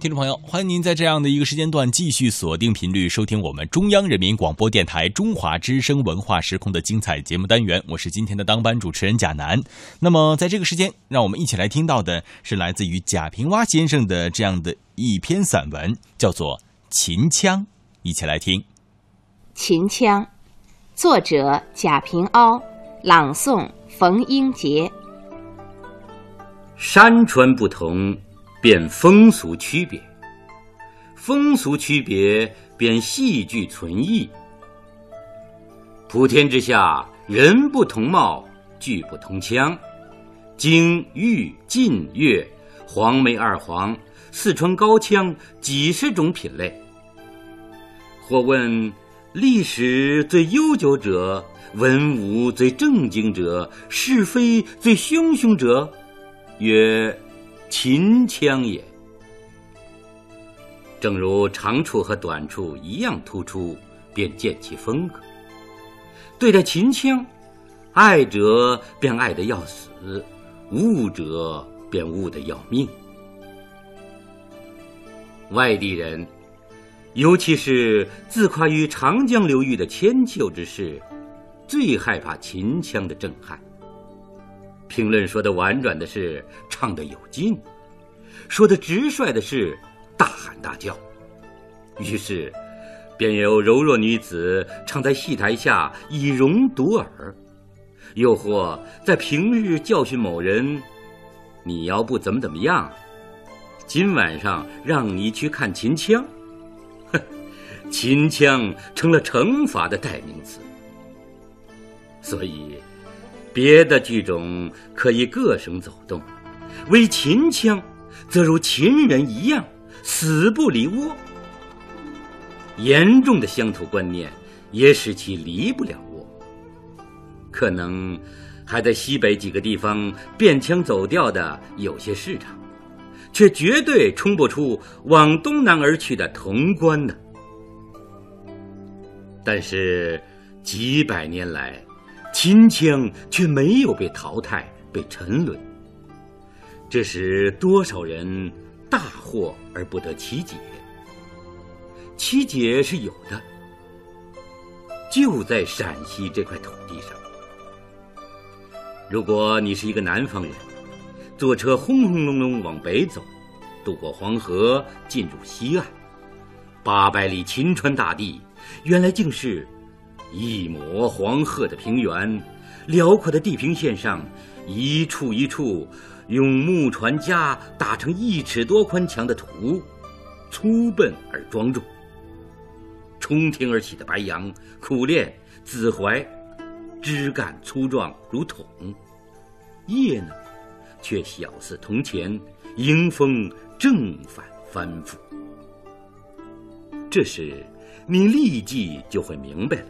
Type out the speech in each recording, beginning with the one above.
听众朋友，欢迎您在这样的一个时间段继续锁定频率收听我们中央人民广播电台中华之声文化时空的精彩节目单元。我是今天的当班主持人贾楠。那么在这个时间，让我们一起来听到的是来自于贾平凹先生的这样的一篇散文，叫做《秦腔》。一起来听《秦腔》，作者贾平凹，朗诵冯英杰。山川不同。便风俗区别，风俗区别便戏剧存异。普天之下，人不同貌，剧不同腔。京豫晋粤，黄梅二黄，四川高腔，几十种品类。或问历史最悠久者，文武最正经者，是非最汹汹者，曰。秦腔也，正如长处和短处一样突出，便见其风格。对待秦腔，爱者便爱得要死，悟者便悟得要命。外地人，尤其是自夸于长江流域的千秋之士，最害怕秦腔的震撼。评论说的婉转的是唱的有劲，说的直率的是大喊大叫，于是便有柔弱女子唱在戏台下以容夺耳，又或在平日教训某人：“你要不怎么怎么样，今晚上让你去看秦腔。”哼，秦腔成了惩罚的代名词，所以。别的剧种可以各省走动，唯秦腔，则如秦人一样死不离窝。严重的乡土观念也使其离不了窝。可能还在西北几个地方变腔走调的有些市场，却绝对冲不出往东南而去的潼关呢。但是几百年来。秦腔却没有被淘汰、被沉沦，这使多少人大惑而不得其解。其解是有的，就在陕西这块土地上。如果你是一个南方人，坐车轰轰隆隆往北走，渡过黄河，进入西岸，八百里秦川大地，原来竟是。一抹黄褐的平原，辽阔的地平线上，一处一处用木船夹打成一尺多宽墙的土，粗笨而庄重。冲天而起的白杨、苦练、紫槐，枝干粗壮如桶，叶呢，却小似铜钱，迎风正反翻覆。这时，你立即就会明白了。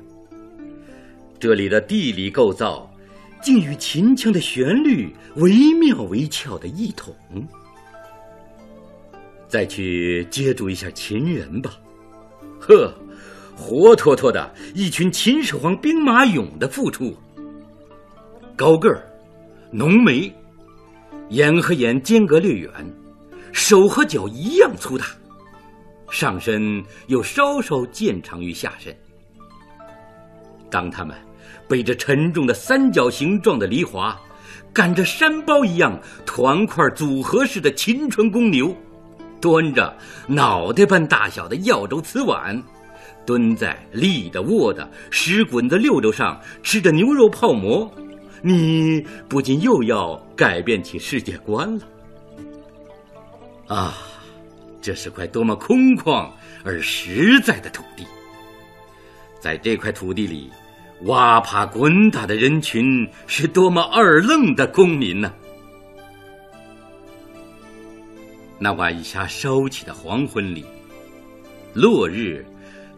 这里的地理构造，竟与秦腔的旋律惟妙惟肖的异同。再去接触一下秦人吧，呵，活脱脱的一群秦始皇兵马俑的付出。高个儿，浓眉，眼和眼间隔略远，手和脚一样粗大，上身又稍稍见长于下身。当他们。背着沉重的三角形状的犁铧，赶着山包一样团块组合式的秦川公牛，端着脑袋般大小的耀州瓷碗，蹲在立的、卧的、石滚的溜溜上吃着牛肉泡馍，你不禁又要改变起世界观了。啊，这是块多么空旷而实在的土地，在这块土地里。挖爬滚打的人群是多么二愣的公民呢？那晚霞烧起的黄昏里，落日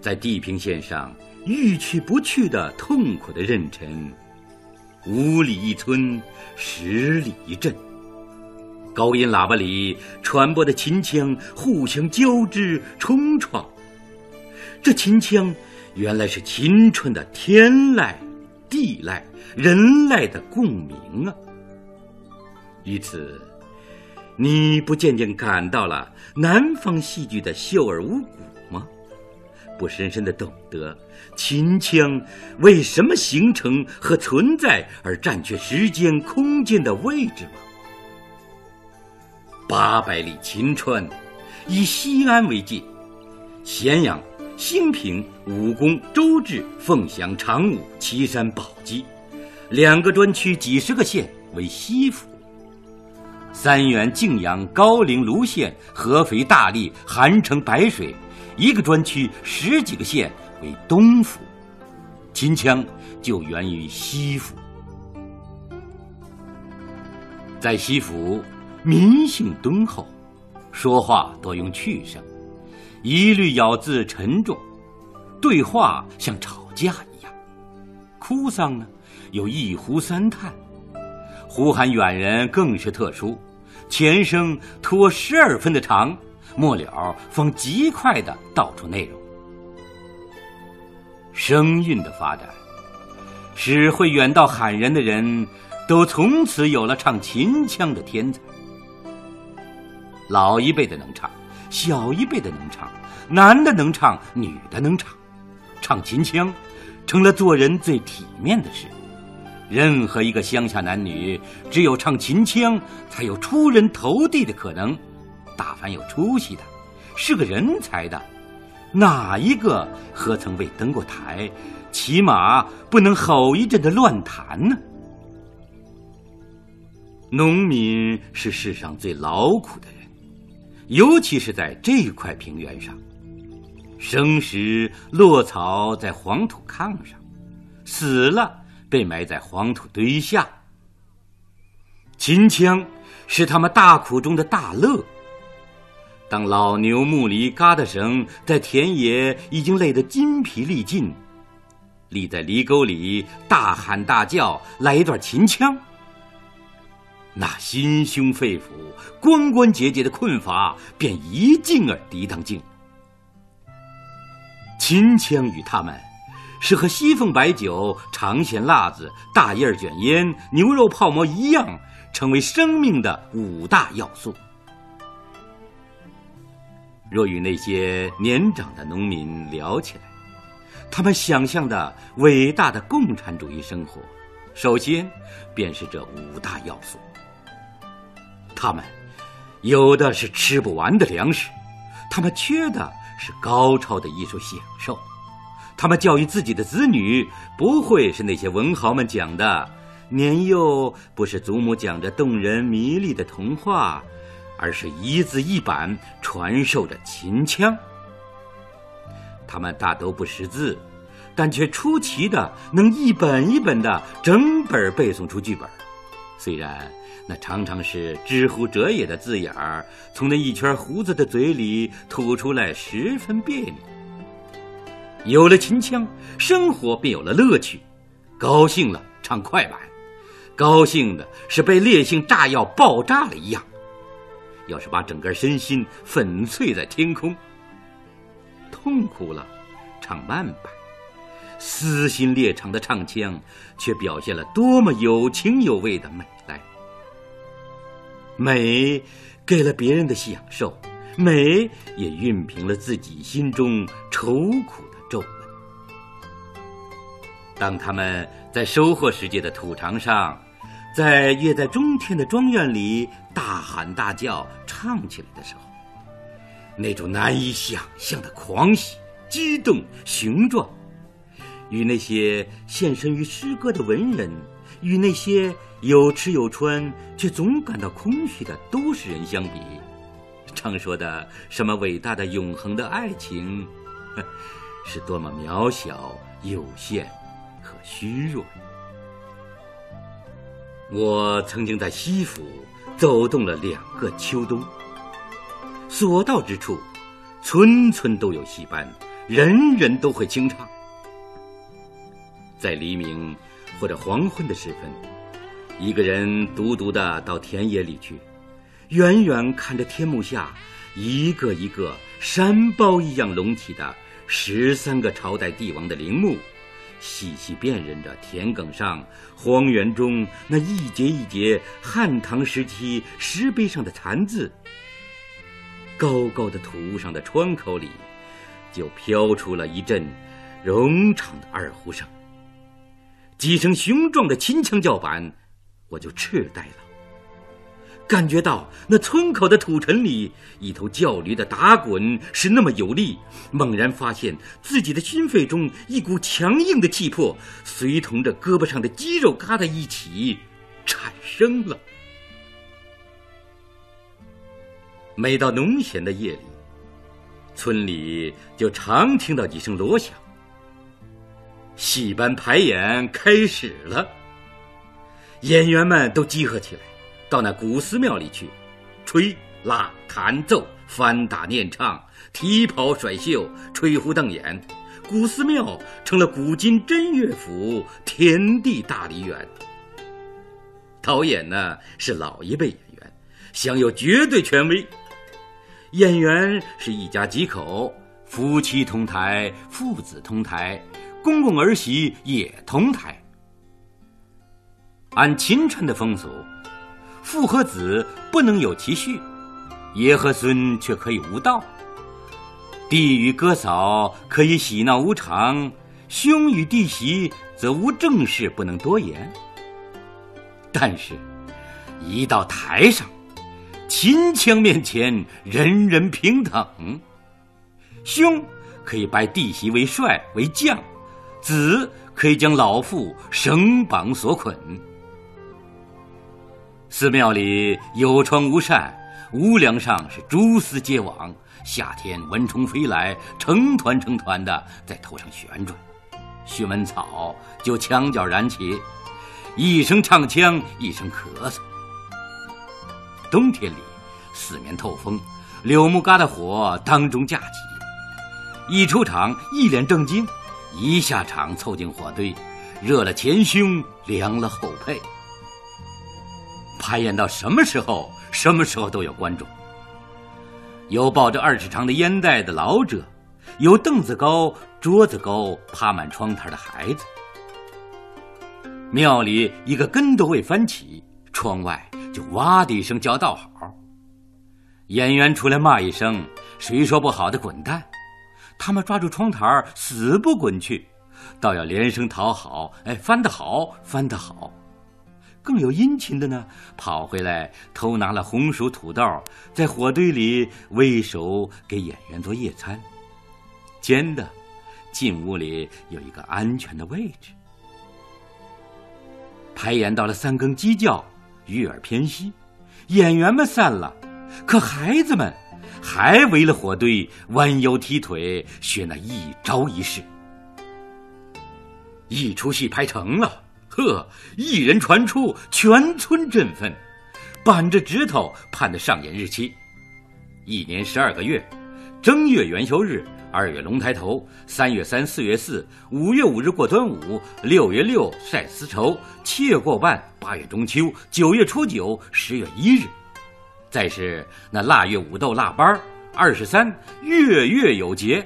在地平线上欲去不去的痛苦的任尘，五里一村，十里一镇，高音喇叭里传播的秦腔互相交织冲撞，这秦腔。原来是秦川的天籁、地籁、人籁的共鸣啊！于此，你不渐渐感到了南方戏剧的秀而无骨吗？不深深的懂得秦腔为什么形成和存在而占据时间空间的位置吗？八百里秦川，以西安为界，咸阳、兴平、武功、周至、凤翔、长武、岐山、宝鸡，两个专区几十个县为西府。三原、泾阳、高陵、卢县、合肥、大荔、韩城、白水，一个专区十几个县为东府，秦腔就源于西府。在西府，民性敦厚，说话多用去声，一律咬字沉重，对话像吵架一样，哭丧呢有一呼三叹。呼喊远人更是特殊，前声拖十二分的长，末了方极快的道出内容。声韵的发展，使会远道喊人的人都从此有了唱秦腔的天才。老一辈的能唱，小一辈的能唱，男的能唱，女的能唱，唱秦腔，成了做人最体面的事。任何一个乡下男女，只有唱秦腔，才有出人头地的可能。大凡有出息的，是个人才的，哪一个何曾未登过台？起码不能吼一阵的乱弹呢。农民是世上最劳苦的人，尤其是在这块平原上，生时落草在黄土炕上，死了。被埋在黄土堆下。秦腔是他们大苦中的大乐。当老牛木犁嘎的绳在田野已经累得筋疲力尽，立在犁沟里大喊大叫，来一段秦腔，那心胸肺腑、关关节节的困乏便一劲儿涤荡尽。秦腔与他们。是和西凤白酒、长线辣子、大叶卷烟、牛肉泡馍一样，成为生命的五大要素。若与那些年长的农民聊起来，他们想象的伟大的共产主义生活，首先便是这五大要素。他们有的是吃不完的粮食，他们缺的是高超的艺术享受。他们教育自己的子女，不会是那些文豪们讲的年幼，不是祖母讲着动人迷离的童话，而是一字一板传授着秦腔。他们大都不识字，但却出奇的能一本一本的整本背诵出剧本。虽然那常常是“知乎者也”的字眼儿从那一圈胡子的嘴里吐出来，十分别扭。有了秦腔，生活便有了乐趣。高兴了唱快板，高兴的是被烈性炸药爆炸了一样。要是把整个身心粉碎在天空，痛苦了唱慢板，撕心裂肠的唱腔，却表现了多么有情有味的美来。美给了别人的享受，美也熨平了自己心中愁苦的。皱纹。当他们在收获时节的土场上，在月在中天的庄院里大喊大叫唱起来的时候，那种难以想象的狂喜、激动、雄壮，与那些献身于诗歌的文人，与那些有吃有穿却总感到空虚的都市人相比，常说的什么伟大的永恒的爱情。是多么渺小、有限和虚弱！我曾经在西府走动了两个秋冬，所到之处，村村都有戏班，人人都会清唱。在黎明或者黄昏的时分，一个人独独的到田野里去，远远看着天幕下一个一个山包一样隆起的。十三个朝代帝王的陵墓，细细辨认着田埂上、荒原中那一节一节汉唐时期石碑上的残字。高高的土屋上的窗口里，就飘出了一阵冗长的二胡声。几声雄壮的秦腔叫板，我就痴呆了。感觉到那村口的土尘里，一头叫驴的打滚是那么有力。猛然发现自己的心肺中一股强硬的气魄，随同着胳膊上的肌肉疙瘩一起产生了。每到农闲的夜里，村里就常听到几声锣响。戏班排演开始了，演员们都集合起来。到那古寺庙里去，吹、拉、弹、奏、翻打、念唱、提袍甩袖、吹胡瞪眼，古寺庙成了古今真乐府，天地大梨园。导演呢是老一辈演员，享有绝对权威。演员是一家几口，夫妻同台，父子同台，公公儿媳也同台。按秦川的风俗。父和子不能有其序，爷和孙却可以无道。弟与哥嫂可以喜闹无常，兄与弟媳则无正事不能多言。但是，一到台上，秦腔面前人人平等。兄可以拜弟媳为帅为将，子可以将老父绳绑锁捆。寺庙里有窗无扇，屋梁上是蛛丝结网。夏天蚊虫飞来，成团成团的在头上旋转，熏蚊草就墙角燃起，一声唱腔，一声咳嗽。冬天里，四面透风，柳木疙瘩火当中架起，一出场一脸正经，一下场凑进火堆，热了前胸，凉了后背。排演到什么时候，什么时候都有观众。有抱着二尺长的烟袋的老者，有凳子高、桌子高、趴满窗台的孩子。庙里一个跟头未翻起，窗外就哇的一声叫道好。演员出来骂一声：“谁说不好的滚蛋！”他们抓住窗台死不滚去，倒要连声讨好：“哎，翻得好，翻得好。”更有殷勤的呢，跑回来偷拿了红薯土豆，在火堆里为首给演员做夜餐。煎的，进屋里有一个安全的位置。排演到了三更鸡叫，鱼儿偏西，演员们散了，可孩子们还围了火堆，弯腰踢腿，学那一招一式。一出戏拍成了。呵，一人传出，全村振奋，板着指头盼着上演日期。一年十二个月，正月元宵日，二月龙抬头，三月三、四月四，五月五日过端午，六月六晒丝绸，七月过半，八月中秋，九月初九，十月一日。再是那腊月五斗腊八二十三，月月有节，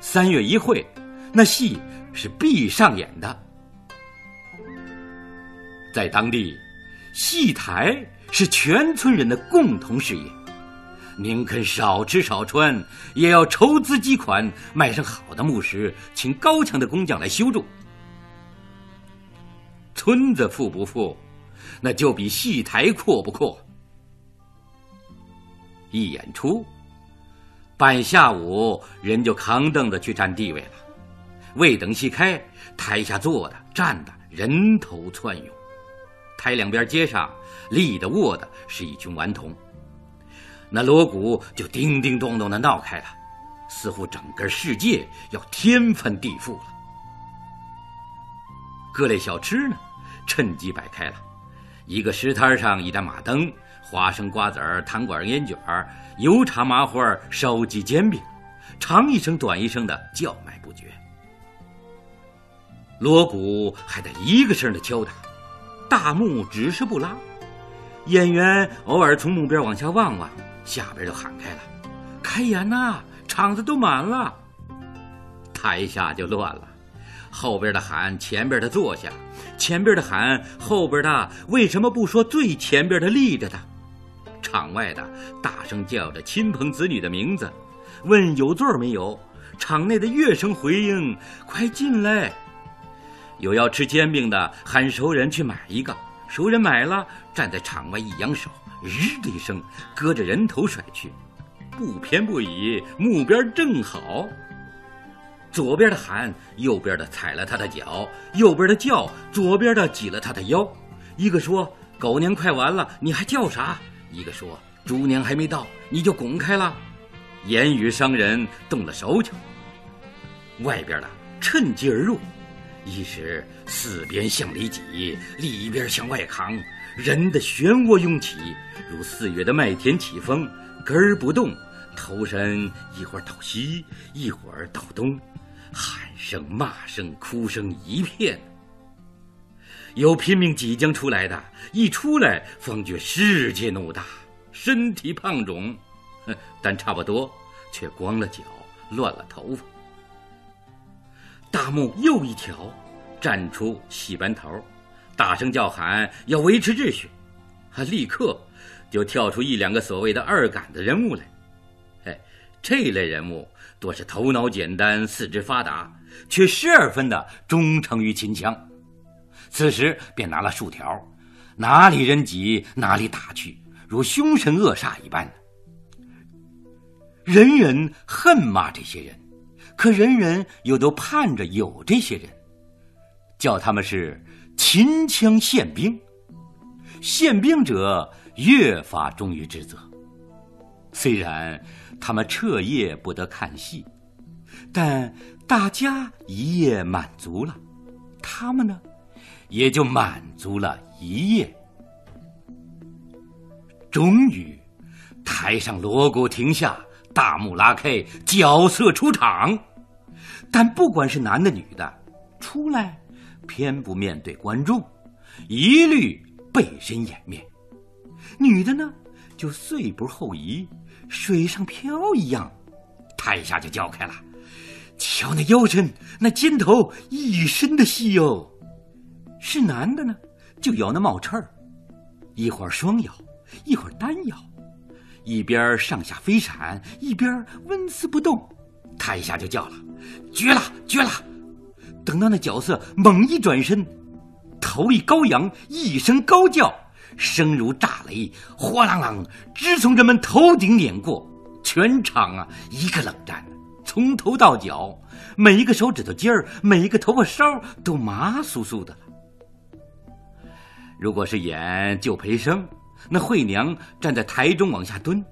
三月一会，那戏是必上演的。在当地，戏台是全村人的共同事业，宁肯少吃少穿，也要筹资积款，买上好的木石，请高强的工匠来修筑。村子富不富，那就比戏台阔不阔。一演出，半下午人就扛凳子去占地位了，未等戏开，台下坐的、站的，人头窜涌。台两边街上立的卧的是一群顽童，那锣鼓就叮叮咚咚的闹开了，似乎整个世界要天翻地覆了。各类小吃呢，趁机摆开了，一个石摊上一盏马灯，花生瓜子儿、糖管烟卷儿、油茶麻花烧鸡煎饼，长一声短一声的叫卖不绝。锣鼓还得一个声的敲打。大幕只是不拉，演员偶尔从幕边往下望望，下边就喊开了：“开演呐！”场子都满了，台下就乱了，后边的喊前边的坐下，前边的喊后边的为什么不说最前边的立着的？场外的大声叫着亲朋子女的名字，问有座没有。场内的乐声回应：“快进来！”有要吃煎饼的，喊熟人去买一个。熟人买了，站在场外一扬手，日的一声，搁着人头甩去，不偏不倚，目标正好。左边的喊，右边的踩了他的脚；右边的叫，左边的挤了他的腰。一个说：“狗年快完了，你还叫啥？”一个说：“猪年还没到，你就滚开了。”言语伤人，动了手脚。外边的趁机而入，一时四边向里挤，里边向外扛，人的漩涡涌起，如四月的麦田起风，根儿不动，头身一会儿倒西，一会儿倒东，喊声、骂声、哭声一片。有拼命挤将出来的，一出来方觉世界怒大，身体胖肿，但差不多，却光了脚，乱了头发。大幕又一挑，站出戏班头，大声叫喊要维持秩序，他立刻就跳出一两个所谓的二杆子人物来。哎，这类人物多是头脑简单、四肢发达，却十二分的忠诚于秦腔。此时便拿了竖条，哪里人挤哪里打去，如凶神恶煞一般。人人恨骂这些人。可人人又都盼着有这些人，叫他们是秦腔宪兵。宪兵者越发忠于职责。虽然他们彻夜不得看戏，但大家一夜满足了，他们呢，也就满足了一夜。终于，台上锣鼓停下，大幕拉开，角色出场。但不管是男的女的，出来偏不面对观众，一律背身掩面。女的呢，就碎步后移，水上漂一样，台下就叫开了。瞧那腰身，那肩头一身的戏哟。是男的呢，就咬那帽翅儿，一会儿双咬，一会儿单咬，一边上下飞闪，一边纹丝不动。他一下就叫了。绝了，绝了！等到那角色猛一转身，头一高扬，一声高叫，声如炸雷，哗啷啷，直从人们头顶碾过。全场啊，一个冷战，从头到脚，每一个手指头尖儿，每一个头发梢都麻酥酥的了。如果是演救培生，那惠娘站在台中往下蹲，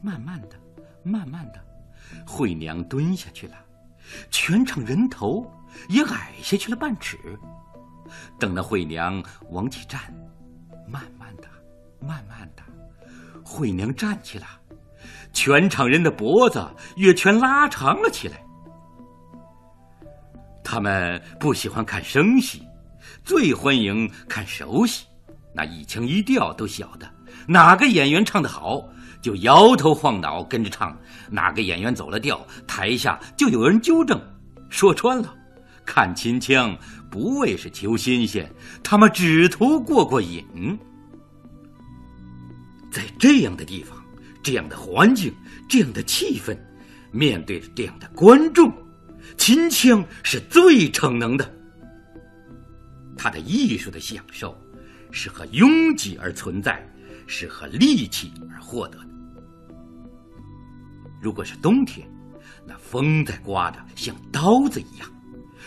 慢慢的，慢慢的，惠娘蹲下去了。全场人头也矮下去了半尺。等那惠娘往起站，慢慢的，慢慢的，惠娘站起了，全场人的脖子也全拉长了起来。他们不喜欢看生戏，最欢迎看熟悉。那一腔一调都晓得，哪个演员唱得好。就摇头晃脑跟着唱，哪个演员走了调，台下就有人纠正。说穿了，看秦腔不为是求新鲜，他们只图过过瘾。在这样的地方，这样的环境，这样的气氛，面对着这样的观众，秦腔是最逞能的。他的艺术的享受，是和拥挤而存在，是和力气而获得的。如果是冬天，那风在刮着，像刀子一样；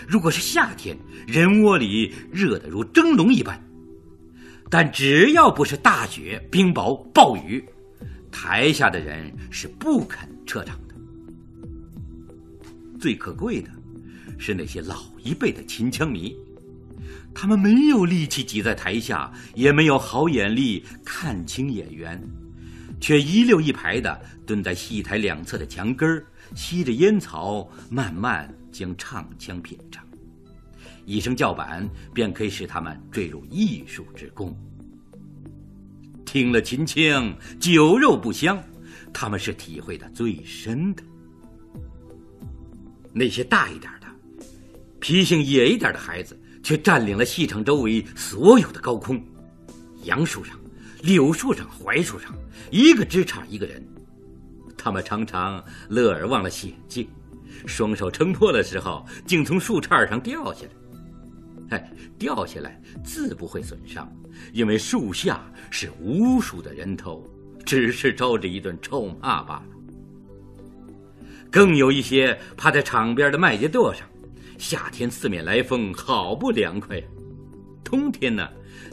如果是夏天，人窝里热得如蒸笼一般。但只要不是大雪、冰雹、暴雨，台下的人是不肯撤场的。最可贵的，是那些老一辈的秦腔迷，他们没有力气挤在台下，也没有好眼力看清演员。却一溜一排的蹲在戏台两侧的墙根儿，吸着烟草，慢慢将唱腔品尝。一声叫板，便可以使他们坠入艺术之宫。听了秦腔，酒肉不香，他们是体会的最深的。那些大一点的，脾性野一点的孩子却占领了戏场周围所有的高空，杨树上、柳树上、槐树上，一个枝杈一个人。他们常常乐而忘了险境，双手撑破的时候，竟从树杈上掉下来。哎，掉下来自不会损伤，因为树下是无数的人头，只是招着一顿臭骂罢了。更有一些趴在场边的麦秸垛上，夏天四面来风，好不凉快呀；冬天呢，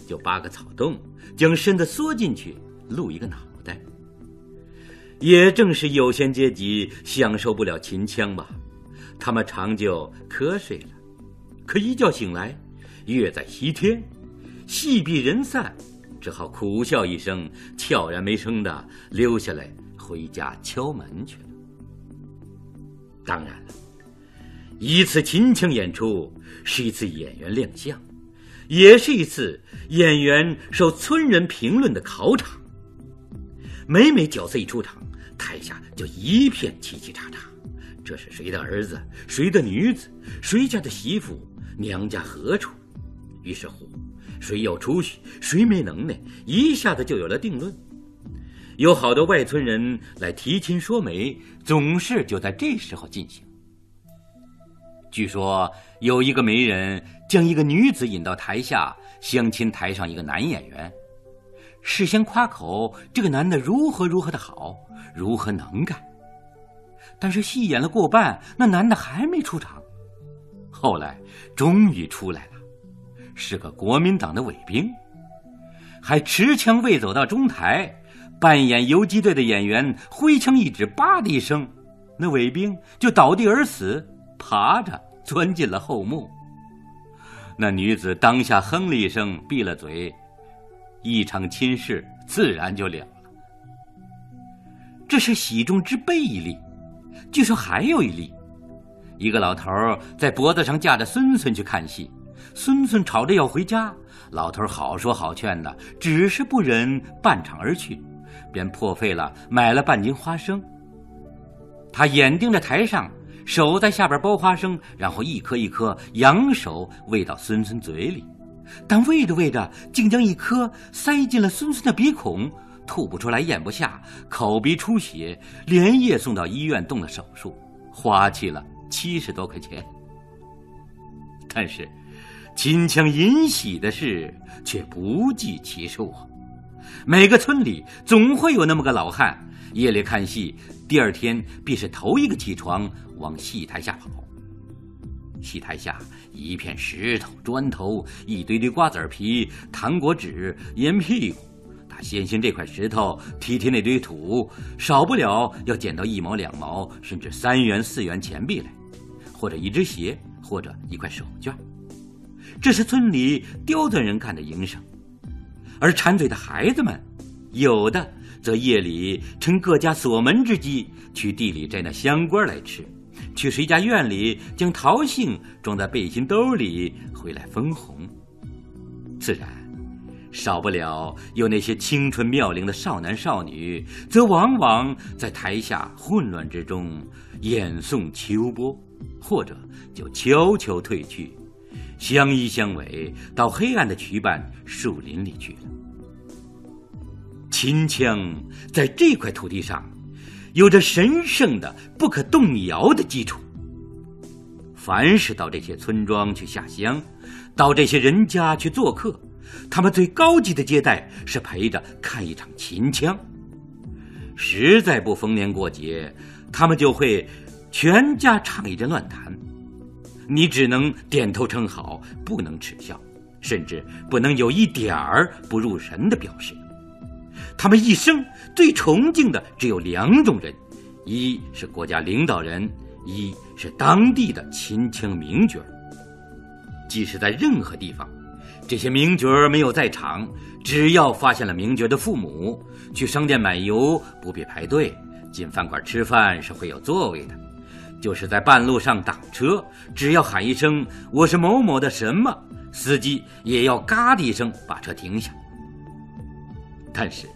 就扒个草洞，将身子缩进去，露一个脑袋。也正是有闲阶级享受不了秦腔吧，他们常就瞌睡了，可一觉醒来。月在西天，戏毕人散，只好苦笑一声，悄然没声的溜下来回家敲门去了。当然了，一次秦腔演出是一次演员亮相，也是一次演员受村人评论的考场。每每角色一出场，台下就一片叽叽喳喳，这是谁的儿子？谁的女子？谁家的媳妇？娘家何处？于是乎，谁有出息，谁没能耐，一下子就有了定论。有好多外村人来提亲说媒，总是就在这时候进行。据说有一个媒人将一个女子引到台下相亲台上，一个男演员事先夸口这个男的如何如何的好，如何能干。但是戏演了过半，那男的还没出场。后来终于出来了。是个国民党的伪兵，还持枪未走到中台，扮演游击队的演员挥枪一指，叭的一声，那伪兵就倒地而死，爬着钻进了后墓。那女子当下哼了一声，闭了嘴，一场亲事自然就了了。这是喜中之悲一例，据说还有一例，一个老头在脖子上架着孙孙去看戏。孙孙吵着要回家，老头好说好劝的，只是不忍半场而去，便破费了买了半斤花生。他眼盯着台上，手在下边剥花生，然后一颗一颗扬手喂到孙孙嘴里，但喂着喂着，竟将一颗塞进了孙孙的鼻孔，吐不出来，咽不下，口鼻出血，连夜送到医院动了手术，花去了七十多块钱。但是。秦腔引喜的事却不计其数啊！每个村里总会有那么个老汉，夜里看戏，第二天必是头一个起床往戏台下跑。戏台下一片石头、砖头，一堆堆瓜子皮、糖果纸、烟屁股。他先掀这块石头，提提那堆土，少不了要捡到一毛、两毛，甚至三元、四元钱币来，或者一只鞋，或者一块手绢。这是村里刁钻人干的营生，而馋嘴的孩子们，有的则夜里趁各家锁门之机，去地里摘那香瓜来吃，去谁家院里将桃杏装在背心兜里回来分红。自然，少不了有那些青春妙龄的少男少女，则往往在台下混乱之中演诵秋波，或者就悄悄退去。相依相偎，到黑暗的渠畔树林里去了。秦腔在这块土地上，有着神圣的、不可动摇的基础。凡是到这些村庄去下乡，到这些人家去做客，他们最高级的接待是陪着看一场秦腔。实在不逢年过节，他们就会全家唱一阵乱弹。你只能点头称好，不能耻笑，甚至不能有一点儿不入神的表示。他们一生最崇敬的只有两种人：一是国家领导人，一是当地的秦腔名角即使在任何地方，这些名角没有在场，只要发现了名角的父母，去商店买油不必排队，进饭馆吃饭是会有座位的。就是在半路上挡车，只要喊一声“我是某某的什么”，司机也要嘎的一声把车停下。但是，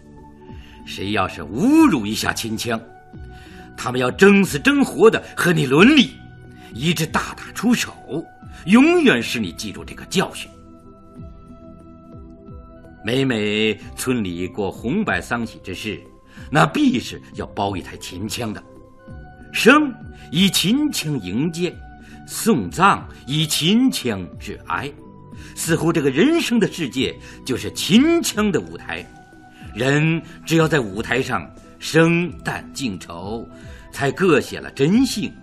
谁要是侮辱一下秦腔，他们要争死争活的和你伦理，一直大打出手，永远使你记住这个教训。每每村里过红白丧喜之事，那必是要包一台秦腔的。生以秦腔迎接，送葬以秦腔致哀，似乎这个人生的世界就是秦腔的舞台。人只要在舞台上生旦净丑，才各显了真性。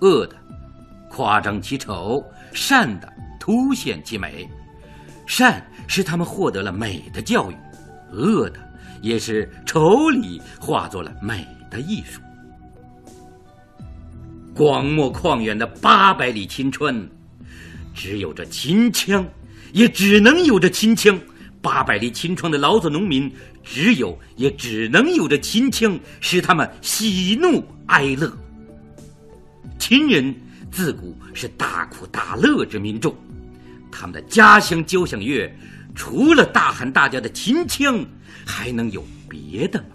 恶的夸张其丑，善的凸显其美。善使他们获得了美的教育，恶的也是丑里化作了美的艺术。广漠旷远的八百里秦川，只有这秦腔，也只能有这秦腔。八百里秦川的劳作农民，只有也只能有着秦腔，使他们喜怒哀乐。秦人自古是大苦大乐之民众，他们的家乡交响乐，除了大喊大叫的秦腔，还能有别的吗？